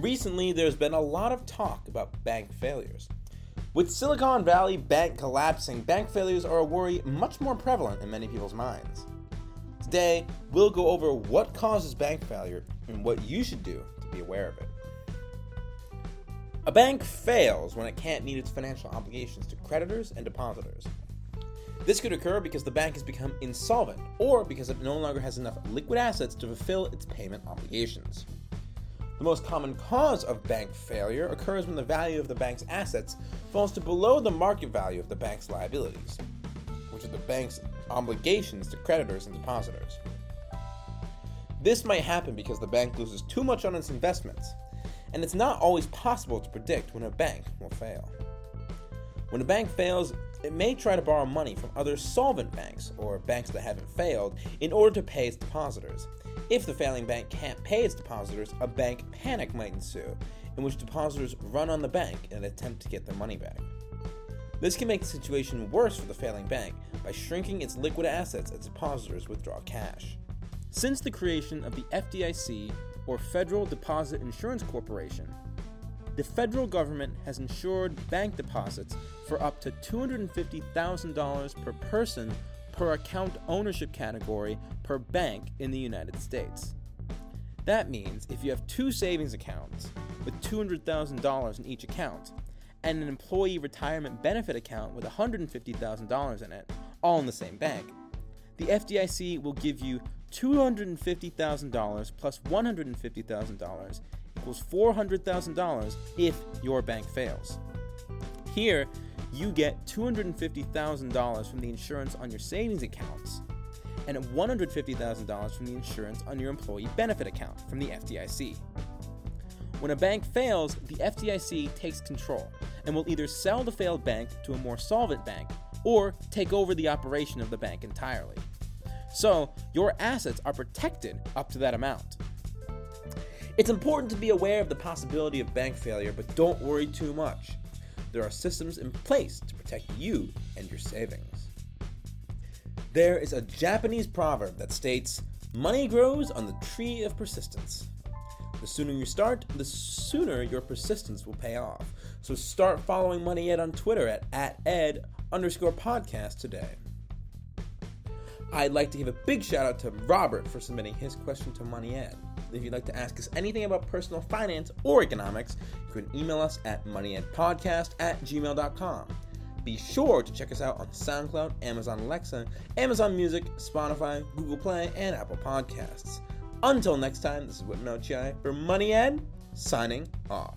Recently, there's been a lot of talk about bank failures. With Silicon Valley Bank collapsing, bank failures are a worry much more prevalent in many people's minds. Today, we'll go over what causes bank failure and what you should do to be aware of it. A bank fails when it can't meet its financial obligations to creditors and depositors. This could occur because the bank has become insolvent or because it no longer has enough liquid assets to fulfill its payment obligations. The most common cause of bank failure occurs when the value of the bank's assets falls to below the market value of the bank's liabilities, which are the bank's obligations to creditors and depositors. This might happen because the bank loses too much on its investments and it's not always possible to predict when a bank will fail. When a bank fails, it may try to borrow money from other solvent banks or banks that haven't failed in order to pay its depositors. If the failing bank can't pay its depositors, a bank panic might ensue, in which depositors run on the bank in an attempt to get their money back. This can make the situation worse for the failing bank by shrinking its liquid assets as depositors withdraw cash. Since the creation of the FDIC or Federal Deposit Insurance Corporation. The federal government has insured bank deposits for up to $250,000 per person per account ownership category per bank in the United States. That means if you have two savings accounts with $200,000 in each account and an employee retirement benefit account with $150,000 in it, all in the same bank, the FDIC will give you $250,000 plus $150,000 equals $400,000 if your bank fails. Here, you get $250,000 from the insurance on your savings accounts and $150,000 from the insurance on your employee benefit account from the FDIC. When a bank fails, the FDIC takes control and will either sell the failed bank to a more solvent bank or take over the operation of the bank entirely. So your assets are protected up to that amount. It's important to be aware of the possibility of bank failure, but don't worry too much. There are systems in place to protect you and your savings. There is a Japanese proverb that states, Money grows on the tree of persistence. The sooner you start, the sooner your persistence will pay off. So start following Money Ed on Twitter at, at ed underscore podcast today. I'd like to give a big shout out to Robert for submitting his question to Money Ed. If you'd like to ask us anything about personal finance or economics, you can email us at moneyedpodcast at gmail.com. Be sure to check us out on SoundCloud, Amazon Alexa, Amazon Music, Spotify, Google Play, and Apple Podcasts. Until next time, this is Whitman Ochiai for Money Ed, signing off.